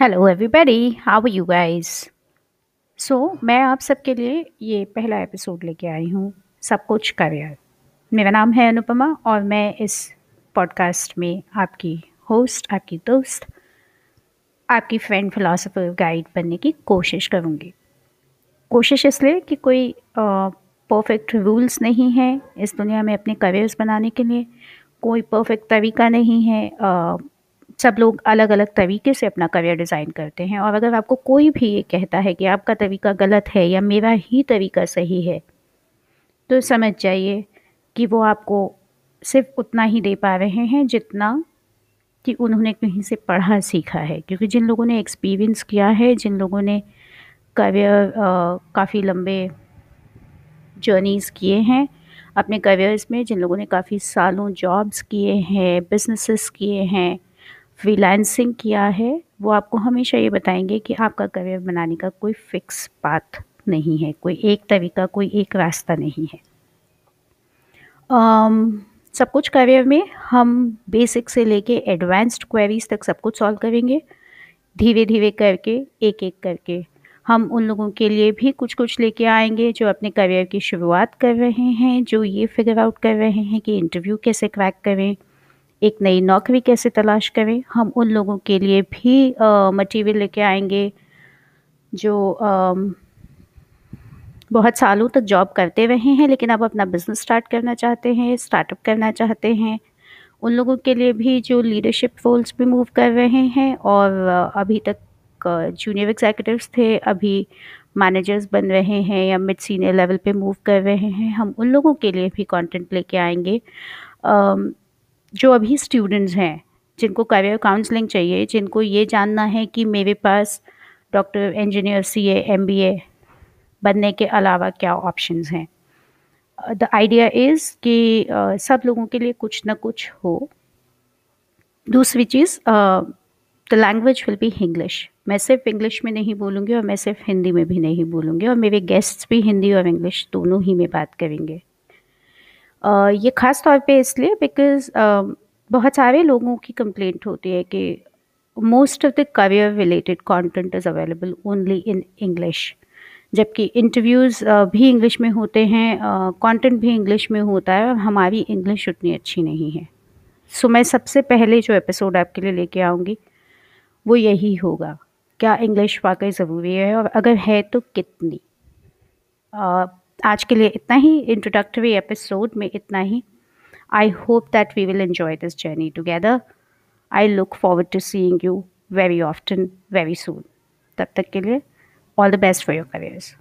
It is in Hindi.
Hello everybody how are you guys so मैं आप सबके लिए ये पहला एपिसोड लेके आई हूँ, सब कुछ करियर मेरा नाम है अनुपमा और मैं इस पॉडकास्ट में आपकी होस्ट आपकी दोस्त, आपकी फ्रेंड फिलोसफर गाइड बनने की कोशिश करूँगी। कोशिश इसलिए कि कोई परफेक्ट रूल्स नहीं है इस दुनिया में अपने करियर्स बनाने के लिए, कोई परफेक्ट तरीका नहीं है सब लोग अलग अलग तरीके से अपना करियर डिज़ाइन करते हैं और अगर आपको कोई भी ये कहता है कि आपका तरीका गलत है या मेरा ही तरीका सही है तो समझ जाइए कि वो आपको सिर्फ़ उतना ही दे पा रहे हैं जितना कि उन्होंने कहीं से पढ़ा सीखा है। क्योंकि जिन लोगों ने एक्सपीरियंस किया है, जिन लोगों ने करियर काफ़ी लंबे जर्नीज़ किए हैं, अपने करियर्स में जिन लोगों ने काफ़ी सालों जॉब्स किए हैं बिजनेसेस किए हैं फ्रीलांसिंग किया है वो आपको हमेशा ये बताएँगे कि आपका करियर बनाने का कोई फिक्स पाथ नहीं है कोई एक तरीका कोई एक रास्ता नहीं है। Um, सब कुछ करियर में हम बेसिक से लेके एडवांस्ड क्वेरीज तक सब कुछ सॉल्व करेंगे धीरे धीरे करके एक एक करके। हम उन लोगों के लिए भी कुछ कुछ लेके आएँगे जो अपने करियर की शुरुआत कर रहे हैं जो ये फिगर आउट कर रहे हैं कि इंटरव्यू कैसे क्रैक करें। एक नई नौकरी कैसे तलाश करें? हम उन लोगों के लिए भी मटेरियल लेके आएँगे जो आ, बहुत सालों तक जॉब करते रहे हैं लेकिन अब अपना बिज़नेस स्टार्ट करना चाहते हैं स्टार्टअप करना चाहते हैं। उन लोगों के लिए भी जो लीडरशिप रोल्स पे मूव कर रहे हैं और अभी तक जूनियर एग्जीक्यूटिव्स थे अभी मैनेजर्स बन रहे हैं या मिड सीनियर लेवल पे मूव कर रहे हैं हम उन लोगों के लिए भी कंटेंट लेके आएँगे। जो अभी स्टूडेंट्स हैं जिनको करियर काउंसलिंग चाहिए जिनको ये जानना है कि मेरे पास doctor engineer C M B A बनने के अलावा क्या ऑप्शंस हैं। द आइडिया इज़ कि uh, सब लोगों के लिए कुछ ना कुछ हो। दूसरी चीज़ the language will be English मैं सिर्फ़ इंग्लिश में नहीं बोलूँगी और मैं सिर्फ़ हिंदी में भी नहीं बोलूँगी और मेरे गेस्ट्स भी हिंदी और इंग्लिश दोनों ही में बात करेंगे। ये ख़ास तौर पे इसलिए बिकॉज़ बहुत सारे लोगों की कंप्लेंट होती है कि most of the career related content is available only in English जबकि इंटरव्यूज़ भी इंग्लिश में होते हैं कंटेंट भी इंग्लिश में होता है और हमारी इंग्लिश उतनी अच्छी नहीं है। सो मैं सबसे पहले जो एपिसोड आपके लिए लेके आऊँगी, वो यही होगा। क्या इंग्लिश वाकई ज़रूरी है और अगर है तो कितनी? आज के लिए इतना ही इंट्रोडक्टरी एपिसोड में इतना ही। I hope that we will enjoy this journey together I look forward to seeing you very often very soon तब तक के लिए all the best for your careers